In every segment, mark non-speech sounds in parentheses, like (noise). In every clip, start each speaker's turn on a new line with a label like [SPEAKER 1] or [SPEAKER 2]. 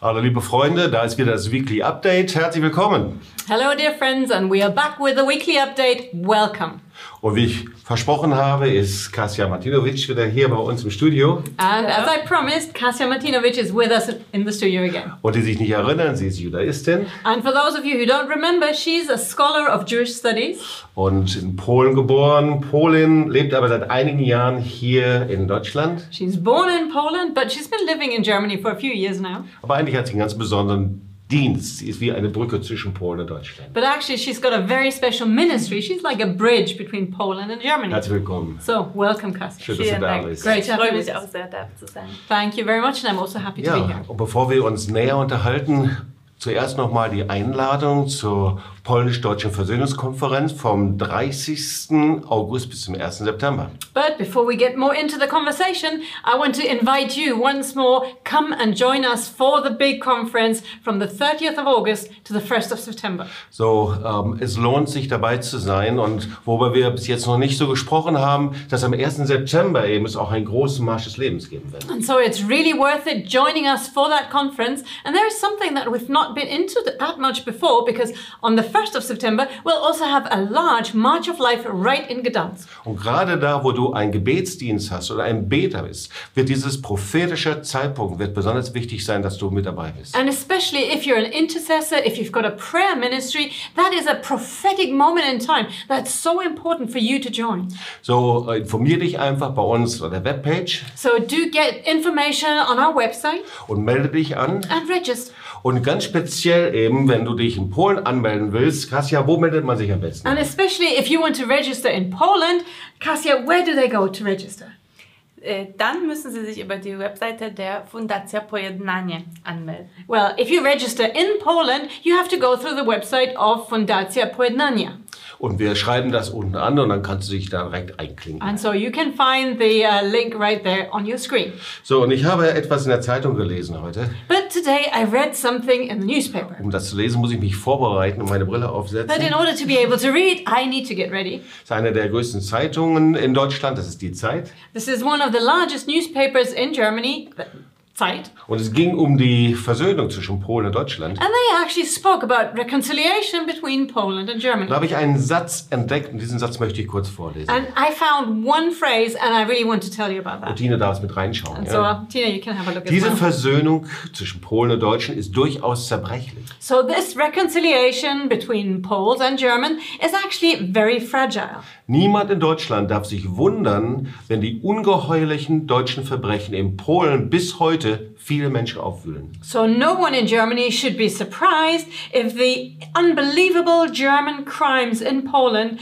[SPEAKER 1] Hallo liebe Freunde, da ist wieder das Weekly Update. Herzlich willkommen.
[SPEAKER 2] Hello, dear friends, and we are back with the weekly update. Welcome.
[SPEAKER 1] Und wie ich versprochen habe, ist Kasia Martinovic wieder hier bei uns im Studio.
[SPEAKER 2] And as I promised, Kasia Martinovic is with us in the studio again.
[SPEAKER 1] Und die sich nicht erinnern, sie ist Judaistin
[SPEAKER 2] And for those of you who don't remember, she's a scholar of Jewish studies.
[SPEAKER 1] und in Polen geboren. Polin lebt aber seit einigen Jahren hier in Deutschland.
[SPEAKER 2] She's born in Poland, but she's been living in Germany for a few years now.
[SPEAKER 1] Aber eigentlich hat sie einen ganz besonderen Dienst. Sie ist wie eine Brücke zwischen Polen und Deutschland.
[SPEAKER 2] But actually, she's got a very special ministry. She's like a bridge between Poland and Germany.
[SPEAKER 1] Herzlich willkommen.
[SPEAKER 2] So, welcome, Kasia.
[SPEAKER 1] Schön, dass du
[SPEAKER 3] Vielen
[SPEAKER 1] da
[SPEAKER 3] Dank.
[SPEAKER 1] bist.
[SPEAKER 2] Great
[SPEAKER 3] Ich freue mich auch sehr, da zu sein.
[SPEAKER 2] Thank you very much, and I'm also happy to be
[SPEAKER 1] Ja,
[SPEAKER 2] here.
[SPEAKER 1] und bevor wir uns näher unterhalten, zuerst nochmal die Einladung zur polnisch-deutschen Versöhnungskonferenz vom 30. August bis zum 1. September.
[SPEAKER 2] But before we get more into the conversation, I want to invite you once more come and join us for the big conference from the 30th of August to the 1st of September.
[SPEAKER 1] So, ähm, es lohnt sich dabei zu sein und worüber wir bis jetzt noch nicht so gesprochen haben, dass am 1. September eben es auch einen großen Marsch des Lebens geben wird.
[SPEAKER 2] And so it's really worth it joining us for that conference. And there is something that we've not been into th- that much before because on the 1st of September, we'll also have a large March of Life right in Gdansk.
[SPEAKER 1] Und gerade da, wo du einen Gebetsdienst hast oder ein Beter bist, wird dieses prophetische Zeitpunkt wird besonders wichtig sein, dass du mit dabei bist.
[SPEAKER 2] And especially if you're an intercessor, if you've got a prayer ministry, that is a prophetic moment in time that's so important for you to join.
[SPEAKER 1] So, äh, informier dich einfach bei uns auf der Webpage
[SPEAKER 2] So do get information on our website
[SPEAKER 1] und melde dich an.
[SPEAKER 2] and register.
[SPEAKER 1] Und ganz speziell eben, wenn du dich in Polen anmelden willst, Kasia, wo meldet man sich am besten?
[SPEAKER 2] And especially if you want to register in Poland, Kasia, where do they go to register?
[SPEAKER 3] Äh, Dann müssen Sie sich über die Webseite der Fundacja Pojednanie anmelden.
[SPEAKER 2] Well, if you register in Poland, you have to go through the website of Fundacja Pojednania.
[SPEAKER 1] Und wir schreiben das unten an und dann kannst du dich da direkt einklinken.
[SPEAKER 2] And so you can find the uh, link right there on your screen.
[SPEAKER 1] So, und ich habe etwas in der Zeitung gelesen heute.
[SPEAKER 2] But today I read something in the newspaper.
[SPEAKER 1] Um das zu lesen, muss ich mich vorbereiten und meine Brille aufsetzen.
[SPEAKER 2] But in order to be able to read, I need to get ready.
[SPEAKER 1] Das ist eine der größten Zeitungen in Deutschland, das ist die Zeit.
[SPEAKER 2] This is one of the largest newspapers in Germany, Zeit.
[SPEAKER 1] Und es ging um die Versöhnung zwischen Polen und Deutschland.
[SPEAKER 2] And they actually spoke about reconciliation between Poland and Germany.
[SPEAKER 1] Da habe ich einen Satz entdeckt und diesen Satz möchte ich kurz vorlesen.
[SPEAKER 2] And I found one phrase, and I really want to tell you about that.
[SPEAKER 1] Und Tine darf es mit reinschauen.
[SPEAKER 2] And so,
[SPEAKER 1] Ja.
[SPEAKER 2] Tina, you can have a look at
[SPEAKER 1] Diese
[SPEAKER 2] that.
[SPEAKER 1] Versöhnung zwischen Polen und Deutschen ist durchaus zerbrechlich.
[SPEAKER 2] So, this reconciliation between Poles and German is actually very fragile.
[SPEAKER 1] Niemand in Deutschland darf sich wundern, wenn die ungeheuerlichen deutschen Verbrechen in Polen bis heute viele Menschen aufwühlen.
[SPEAKER 2] So, no one in Germany should be surprised if the unbelievable German crimes in Poland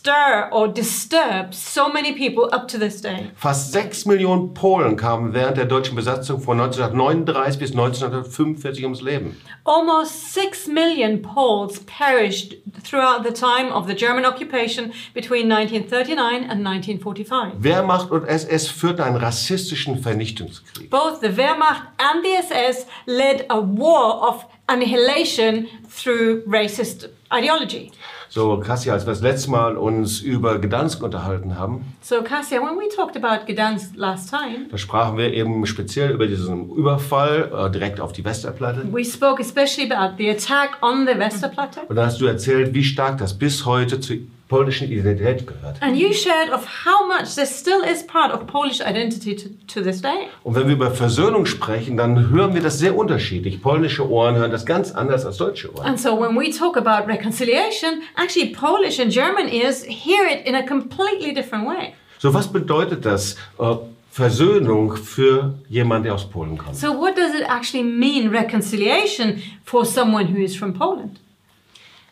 [SPEAKER 2] stir or disturb so many people up to this day.
[SPEAKER 1] Fast sechs Millionen Polen kamen während der deutschen Besatzung von 1939 bis 1945 ums Leben.
[SPEAKER 2] Almost 6 million Poles perished throughout the time of the German occupation between 1939 and 1945.
[SPEAKER 1] Wehrmacht und SS führten einen rassistischen Vernichtungskrieg.
[SPEAKER 2] Both the Wehrmacht and the SS led a war of annihilation through racist ideology.
[SPEAKER 1] So, Kassia, als wir das letzte Mal uns über Gdansk unterhalten haben,
[SPEAKER 2] So, Kasia, when we talked about Gdansk last time,
[SPEAKER 1] da sprachen wir eben speziell über diesen Überfall äh, direkt auf die Westerplatte.
[SPEAKER 2] we spoke especially about the attack on the Westerplatte.
[SPEAKER 1] Und da hast du erzählt, wie stark das bis heute zur polnischen Identität gehört.
[SPEAKER 2] And you shared of how much this still is part of Polish identity to, to this day.
[SPEAKER 1] Und wenn wir über Versöhnung sprechen, dann hören wir das sehr unterschiedlich. Polnische Ohren hören das ganz anders als deutsche Ohren.
[SPEAKER 2] And so when we talk about reconciliation, actually Polish and German ears hear it in a completely different way.
[SPEAKER 1] So, was bedeutet das? Äh, Versöhnung für jemanden, der aus Polen kommt.
[SPEAKER 2] So what does it actually mean reconciliation for someone who is from Poland?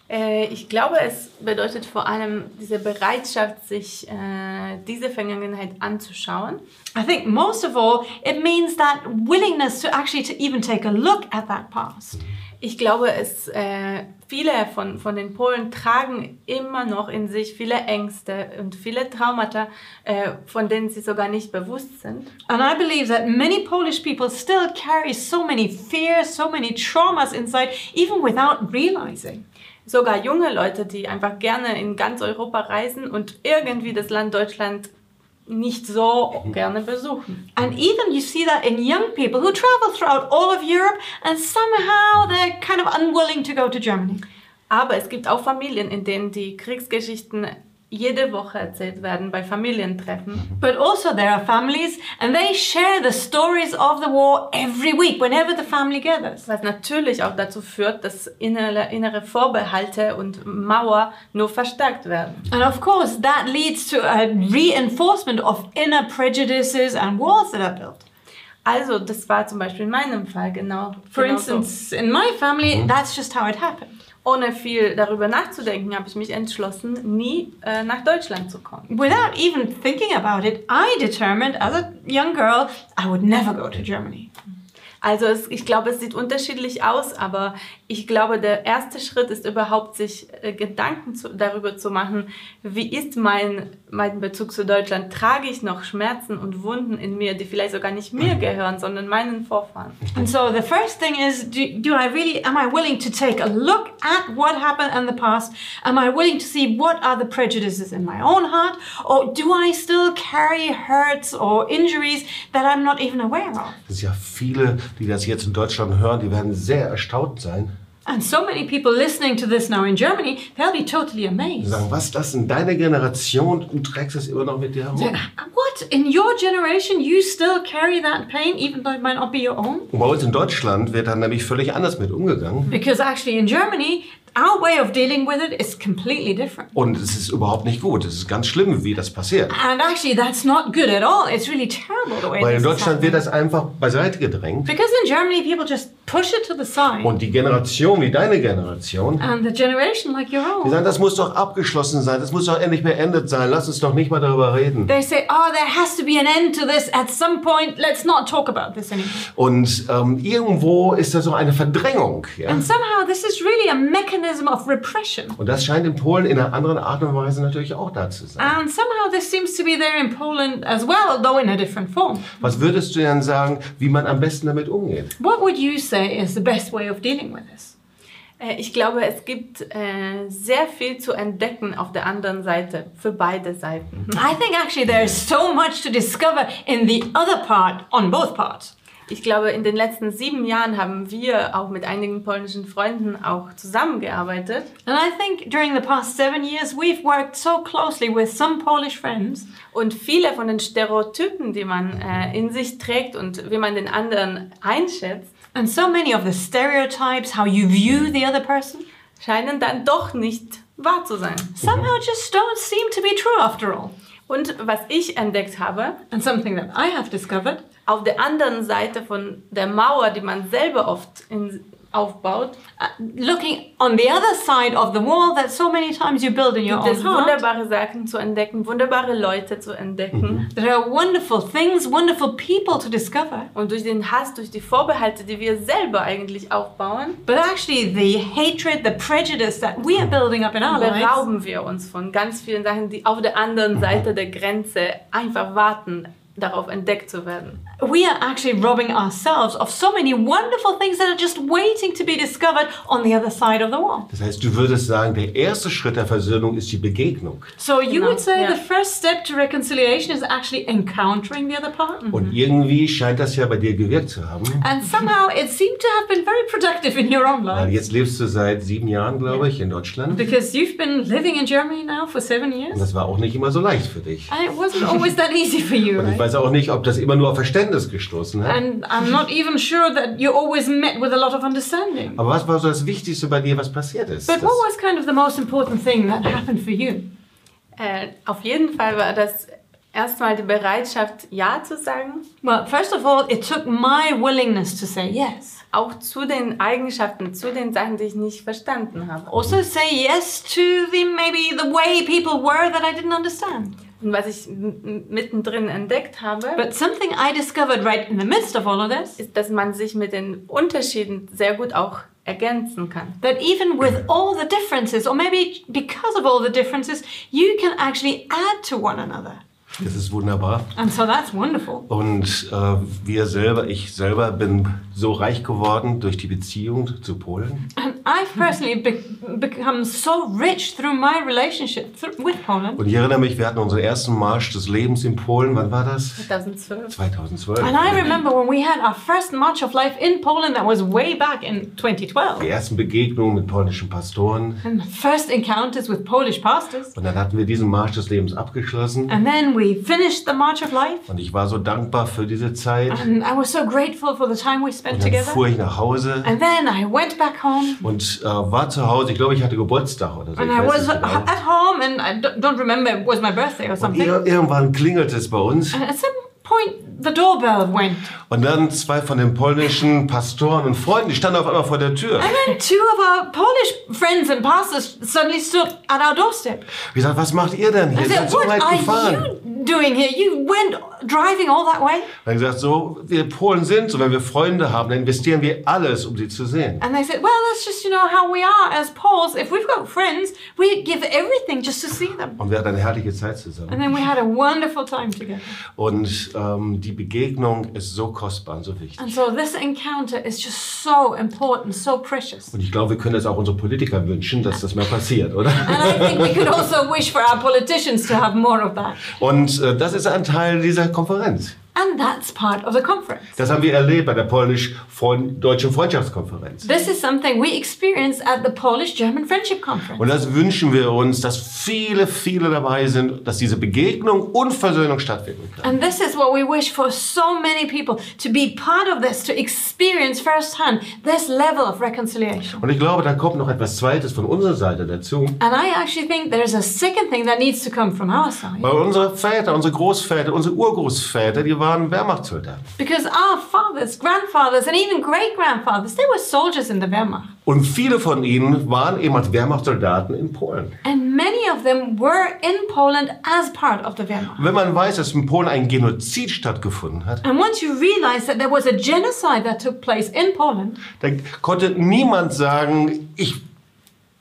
[SPEAKER 3] Äh, Ich glaube, es bedeutet vor allem diese Bereitschaft, sich äh, diese Vergangenheit anzuschauen.
[SPEAKER 2] I think most of all it means that willingness to actually to even take a look at that past.
[SPEAKER 3] Ich glaube, es, äh, viele von, von den Polen tragen immer noch in sich viele Ängste und viele Traumata, äh, von denen sie sogar nicht bewusst sind.
[SPEAKER 2] And I believe that many Polish people still carry so many fears, so many traumas inside even without realizing.
[SPEAKER 3] Sogar junge Leute, die einfach gerne in ganz Europa reisen und irgendwie das Land Deutschland nicht so gerne besuchen.
[SPEAKER 2] And even you see that in young people who travel throughout all of Europe and somehow they're kind of unwilling to go to Germany.
[SPEAKER 3] Aber es gibt auch Familien, in denen die Kriegsgeschichten jede Woche erzählt werden bei Familientreffen.
[SPEAKER 2] But also there are families and they share the stories of the war every week whenever the family gathers.
[SPEAKER 3] Was natürlich auch dazu führt, dass innere, innere Vorbehalte und Mauer nur verstärkt werden.
[SPEAKER 2] And of course that leads to a reinforcement of inner prejudices and walls that are built.
[SPEAKER 3] Also, das war zum Beispiel in meinem Fall genau.
[SPEAKER 2] For
[SPEAKER 3] genau so.
[SPEAKER 2] instance, in my family, that's just how it happened.
[SPEAKER 3] Ohne viel darüber nachzudenken, habe ich mich entschlossen, nie äh, nach Deutschland zu kommen.
[SPEAKER 2] Without even thinking about it, I determined as a young girl I would never go to Germany.
[SPEAKER 3] Also es, ich glaube, es sieht unterschiedlich aus, aber ich glaube, der erste Schritt ist überhaupt, sich äh, Gedanken zu, darüber zu machen, wie ist mein, mein Bezug zu Deutschland? Trage ich noch Schmerzen und Wunden in mir, die vielleicht sogar nicht mir gehören, sondern meinen Vorfahren?
[SPEAKER 2] And so the first thing is do, do I really am I willing to take a look at what happened in the past? Am I willing to see what are the prejudices in my own heart or do I still carry hurts or injuries that I'm not even aware of?
[SPEAKER 1] Es ist ja viele, die das jetzt in Deutschland hören, die werden sehr erstaunt sein.
[SPEAKER 2] And so many people listening to this now in Germany, they'll be totally
[SPEAKER 1] Die
[SPEAKER 2] amazed.
[SPEAKER 1] sagen, was, das in deiner Generation und trägst es immer noch mit dir herum?
[SPEAKER 2] What? In your generation, you still carry that pain, even though it might not be your own?
[SPEAKER 1] Und bei uns in Deutschland wird dann nämlich völlig anders mit umgegangen.
[SPEAKER 2] Because actually, in Germany, our way of dealing with it is completely different.
[SPEAKER 1] Und es ist überhaupt nicht gut. Es ist ganz schlimm, wie das passiert.
[SPEAKER 2] And actually, that's not good at all. It's really terrible the way
[SPEAKER 1] Weil in Deutschland wird das einfach beiseite gedrängt.
[SPEAKER 2] Because in Germany, people just push it to the side.
[SPEAKER 1] Und die Generation wie deine Generation,
[SPEAKER 2] And the generation like your
[SPEAKER 1] die
[SPEAKER 2] own,
[SPEAKER 1] sagen, das muss doch abgeschlossen sein, das muss doch endlich beendet sein, lass uns doch nicht mal darüber reden.
[SPEAKER 2] they say, oh, there has to be an end to this at some point. Let's not talk about this anymore.
[SPEAKER 1] Und ähm, irgendwo ist da so eine Verdrängung. Ja?
[SPEAKER 2] And somehow, this is really a mechanism of repression.
[SPEAKER 1] Und das scheint in Polen in einer anderen Art und Weise natürlich auch da zu sein.
[SPEAKER 2] And somehow, this seems to be there in Poland as well, although in a different form.
[SPEAKER 1] Was würdest du denn sagen, wie man am besten damit umgeht?
[SPEAKER 2] What would you say is the best way of dealing with this?
[SPEAKER 3] Äh, Ich glaube, es gibt äh, sehr viel zu entdecken auf der anderen Seite, für beide Seiten. (laughs)
[SPEAKER 2] I think actually there's so much to discover in the other part, on both parts.
[SPEAKER 3] Ich glaube, in den letzten sieben Jahren haben wir auch mit einigen polnischen Freunden auch zusammengearbeitet.
[SPEAKER 2] And I think during the past seven years, we've worked so closely with some Polish friends.
[SPEAKER 3] Und viele von den Stereotypen, die man äh, in sich trägt und wie man den anderen einschätzt,
[SPEAKER 2] And so many of the stereotypes, how you view the other person,
[SPEAKER 3] scheinen dann doch nicht wahr zu sein.
[SPEAKER 2] somehow just don't seem to be true after all.
[SPEAKER 3] Und was ich entdeckt habe,
[SPEAKER 2] And something that I have discovered
[SPEAKER 3] auf der anderen Seite von der Mauer, die man selber oft in, aufbaut,
[SPEAKER 2] uh, looking on the other side of the wall that so many times you build in your
[SPEAKER 3] gibt
[SPEAKER 2] own
[SPEAKER 3] es
[SPEAKER 2] heart.
[SPEAKER 3] wunderbare Sachen zu entdecken, wunderbare Leute zu entdecken.
[SPEAKER 2] There are wonderful things, wonderful people to discover.
[SPEAKER 3] Und durch den Hass, durch die Vorbehalte, die wir selber eigentlich aufbauen,
[SPEAKER 2] But actually, the hatred, the prejudice that we are building up in our lives,
[SPEAKER 3] berauben wir uns von ganz vielen Sachen, die auf der anderen Seite der Grenze einfach warten, darauf entdeckt zu werden.
[SPEAKER 2] we are actually robbing ourselves of so many wonderful things that are just waiting to be discovered on the other side of the wall.
[SPEAKER 1] Das heißt, du würdest sagen, der erste Schritt der Versöhnung ist die Begegnung.
[SPEAKER 2] So you
[SPEAKER 3] Genau,
[SPEAKER 2] would say
[SPEAKER 3] ja.
[SPEAKER 2] the first step to reconciliation is actually encountering the other part?
[SPEAKER 1] Und irgendwie scheint das ja bei dir gewirkt zu haben.
[SPEAKER 2] And somehow it seemed to have been very productive in your own
[SPEAKER 1] Weil
[SPEAKER 2] life.
[SPEAKER 1] jetzt lebst du seit sieben Jahren, glaube ich, in Deutschland.
[SPEAKER 2] Because you've been living in Germany now for seven
[SPEAKER 1] Und
[SPEAKER 2] years.
[SPEAKER 1] das war auch nicht immer so leicht für dich.
[SPEAKER 2] And it wasn't always that easy for you,
[SPEAKER 1] Und ich
[SPEAKER 2] right?
[SPEAKER 1] Weiß auch nicht, ob das immer nur auf Verständnis gestoßen hat.
[SPEAKER 2] And I'm not even sure that you always met with a lot of understanding.
[SPEAKER 1] Aber was war so das Wichtigste bei dir, was passiert ist?
[SPEAKER 2] But what was kind of the most important thing that happened for you?
[SPEAKER 3] Äh, auf jeden Fall war das erstmal die Bereitschaft, Ja zu sagen,
[SPEAKER 2] Well, first of all, it took my willingness to say yes.
[SPEAKER 3] auch zu den Eigenschaften, zu den Sachen, die ich nicht verstanden habe.
[SPEAKER 2] Also say yes to the maybe the way people were that I didn't understand.
[SPEAKER 3] Und was ich mittendrin entdeckt habe,
[SPEAKER 2] But something I discovered right in the midst of all of this
[SPEAKER 3] ist, dass man sich mit den Unterschieden sehr gut auch ergänzen kann.
[SPEAKER 2] that even with all the differences, or maybe because of all the differences, you can actually add to one another.
[SPEAKER 1] das ist wunderbar.
[SPEAKER 2] And so that's wonderful.
[SPEAKER 1] Und äh, wir selber, ich selber bin so reich geworden durch die Beziehung zu Polen.
[SPEAKER 2] And I've personally be become so rich through my relationship th with Poland.
[SPEAKER 1] Und ich erinnere mich, wir hatten unseren ersten Marsch des Lebens in Polen. Wann war das?
[SPEAKER 3] 2012.
[SPEAKER 1] 2012.
[SPEAKER 2] And I remember when we had our first March of Life in Poland, that was way back in 2012.
[SPEAKER 1] Die ersten Begegnungen mit polnischen Pastoren.
[SPEAKER 2] And first encounters with Polish pastors.
[SPEAKER 1] Und dann hatten wir diesen Marsch des Lebens abgeschlossen.
[SPEAKER 2] And then we finished the March of Life.
[SPEAKER 1] Und ich war so dankbar für diese Zeit.
[SPEAKER 2] And I was so grateful for the time we spent
[SPEAKER 1] Und dann
[SPEAKER 2] together.
[SPEAKER 1] fuhr ich nach Hause
[SPEAKER 2] And then I went back home.
[SPEAKER 1] und äh, war zu Hause. Ich glaube, ich hatte Geburtstag oder so.
[SPEAKER 2] And
[SPEAKER 1] Ich
[SPEAKER 2] I
[SPEAKER 1] weiß
[SPEAKER 2] was
[SPEAKER 1] nicht genau.
[SPEAKER 2] at home, and I don't remember it was my birthday or
[SPEAKER 1] Und
[SPEAKER 2] something.
[SPEAKER 1] ir irgendwann klingelte es bei uns.
[SPEAKER 2] And at some point, the doorbell went.
[SPEAKER 1] Und dann zwei von den polnischen Pastoren und Freunden, die standen auf einmal vor der Tür.
[SPEAKER 2] And then two of our Polish friends and pastors suddenly stood at our doorstep.
[SPEAKER 1] Ich sagte, was macht ihr denn hier? Ihr seid so
[SPEAKER 2] What
[SPEAKER 1] weit
[SPEAKER 2] are
[SPEAKER 1] gefahren.
[SPEAKER 2] you doing here? You went driving all that way?
[SPEAKER 1] Dann gesagt, so, wir Polen sind so, wenn wir Freunde haben, dann investieren wir alles, um sie zu sehen.
[SPEAKER 2] And they said, Well, that's just, you know, how we are as Poles. If we've got friends, we give everything just to see them.
[SPEAKER 1] Und wir hatten eine herrliche Zeit zusammen.
[SPEAKER 2] And then we had a wonderful time together.
[SPEAKER 1] Und ähm, die Begegnung ist so kostbar und so wichtig.
[SPEAKER 2] And so this encounter is just so important, so precious.
[SPEAKER 1] Und ich glaube, wir können das auch unsere Politiker wünschen, dass das mehr passiert, oder?
[SPEAKER 2] And I think we could also wish for our politicians to have more of that.
[SPEAKER 1] Und äh, das ist ein Teil dieser Konferenz.
[SPEAKER 2] And that's part of the conference.
[SPEAKER 1] Das haben wir erlebt bei der polnisch-deutschen Freundschaftskonferenz.
[SPEAKER 2] This is something we experienced at the Polish German Friendship Conference.
[SPEAKER 1] Und das wünschen wir uns, dass viele, viele dabei sind, dass diese Begegnung und Versöhnung stattfinden kann.
[SPEAKER 2] And this is what we wish for so many people to be part of this, to experience firsthand this level of reconciliation.
[SPEAKER 1] Und ich glaube, da kommt noch etwas Zweites von unserer Seite dazu.
[SPEAKER 2] And I actually think there's a second thing that needs to come from our side.
[SPEAKER 1] Weil unsere Väter, unsere Großväter, unsere Urgroßväter, die waren Wehrmachtssoldaten.
[SPEAKER 2] Because our fathers, grandfathers, and even great grandfathers, they were soldiers in the Wehrmacht.
[SPEAKER 1] Und viele von ihnen waren eben als Wehrmachtssoldaten in Polen.
[SPEAKER 2] And many of them were in Poland as part of the Wehrmacht.
[SPEAKER 1] Und wenn man weiß, dass in Polen ein Genozid stattgefunden hat,
[SPEAKER 2] And once you realize that there was a genocide that took place in Poland,
[SPEAKER 1] dann konnte niemand sagen, ich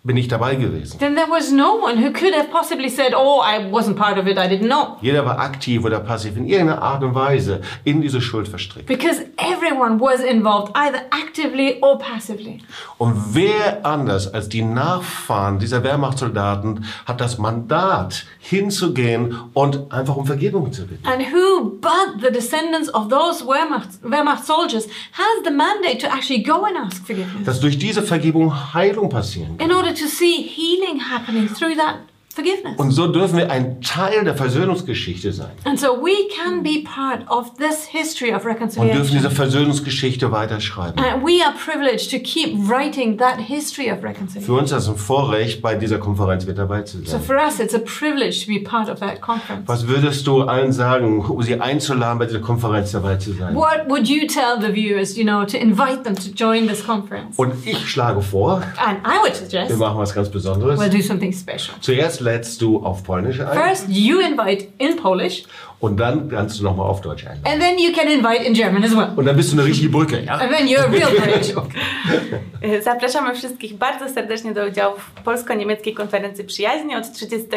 [SPEAKER 1] bin nicht dabei gewesen.
[SPEAKER 2] then there was no one who could have possibly said, Oh, I wasn't part of it, I didn't know.
[SPEAKER 1] Jeder war aktiv oder passiv in irgendeiner Art und Weise in diese Schuld verstrickt.
[SPEAKER 2] Because everyone was involved, either actively or passively.
[SPEAKER 1] Und wer anders als die Nachfahren dieser Wehrmachtssoldaten hat das Mandat, hinzugehen und einfach um Vergebung zu bitten.
[SPEAKER 2] And who but the descendants of those Wehrmacht, Wehrmacht soldiers has the mandate to actually go and ask forgiveness
[SPEAKER 1] Dass durch diese Vergebung Heilung passieren kann.
[SPEAKER 2] in order to see healing happening through that forgiveness?
[SPEAKER 1] Und so dürfen wir ein Teil der Versöhnungsgeschichte sein.
[SPEAKER 2] And so we can be part of this history of
[SPEAKER 1] Und dürfen diese
[SPEAKER 2] reconciliation.
[SPEAKER 1] Versöhnungsgeschichte weiterschreiben.
[SPEAKER 2] And we are privileged to keep writing that history of
[SPEAKER 1] Für
[SPEAKER 2] reconciliation.
[SPEAKER 1] uns ist es ein Vorrecht, bei dieser Konferenz mit dabei zu
[SPEAKER 2] So
[SPEAKER 1] sein.
[SPEAKER 2] for us, it's a privilege to be part of that conference.
[SPEAKER 1] Was würdest du allen sagen, um sie einzuladen, bei dieser Konferenz dabei zu sein?
[SPEAKER 2] What would you tell the viewers, you know, to invite them to join this conference?
[SPEAKER 1] Und ich schlage vor,
[SPEAKER 2] And I would suggest
[SPEAKER 1] wir machen was ganz Besonderes.
[SPEAKER 2] we'll do something special.
[SPEAKER 1] Zuerst lädst du auf Polnisch ein
[SPEAKER 2] First, you invite in Polish,
[SPEAKER 1] und dann kannst du nochmal auf Deutsch einladen.
[SPEAKER 2] and then you can invite in German as well.
[SPEAKER 1] Und dann bist du eine richtige Brücke, ja?
[SPEAKER 2] And then you're a real bridge. (laughs) (laughs)
[SPEAKER 3] Zapraszamy wszystkich bardzo serdecznie do udziału w polsko-niemieckiej konferencji przyjaźni od 30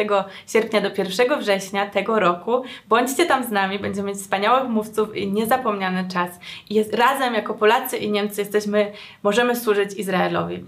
[SPEAKER 3] sierpnia do 1 września tego roku. Bądźcie tam z nami, będziemy mieć wspaniałych mówców i niezapomniany czas. I jest, razem jako Polacy i Niemcy jesteśmy, możemy służyć Izraelowi.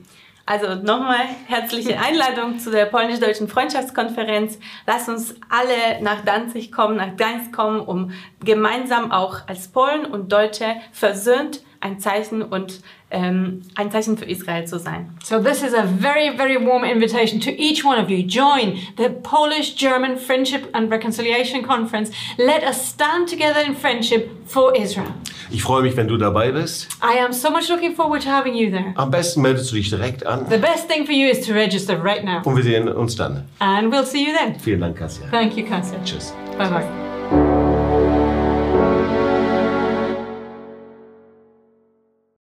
[SPEAKER 3] Also nochmal herzliche Einladung zu der polnisch-deutschen Freundschaftskonferenz. Lasst uns alle nach Danzig kommen, nach Gdańsk kommen, um gemeinsam auch als Polen und Deutsche versöhnt ein Zeichen und ähm, ein Zeichen für Israel zu sein.
[SPEAKER 2] So this is a very, very warm invitation to each one of you. Join the Polish-German Friendship and Reconciliation Conference. Let us stand together in friendship for Israel.
[SPEAKER 1] Ich freue mich, wenn du dabei bist.
[SPEAKER 2] I am so much looking forward to having you there.
[SPEAKER 1] Am besten meldest du dich direkt an
[SPEAKER 2] The best thing for you is to register right now.
[SPEAKER 1] und wir sehen uns dann.
[SPEAKER 2] And we'll see you then.
[SPEAKER 1] Vielen Dank, Kassia.
[SPEAKER 2] Thank you, Kassia.
[SPEAKER 1] Tschüss.
[SPEAKER 2] Bye bye.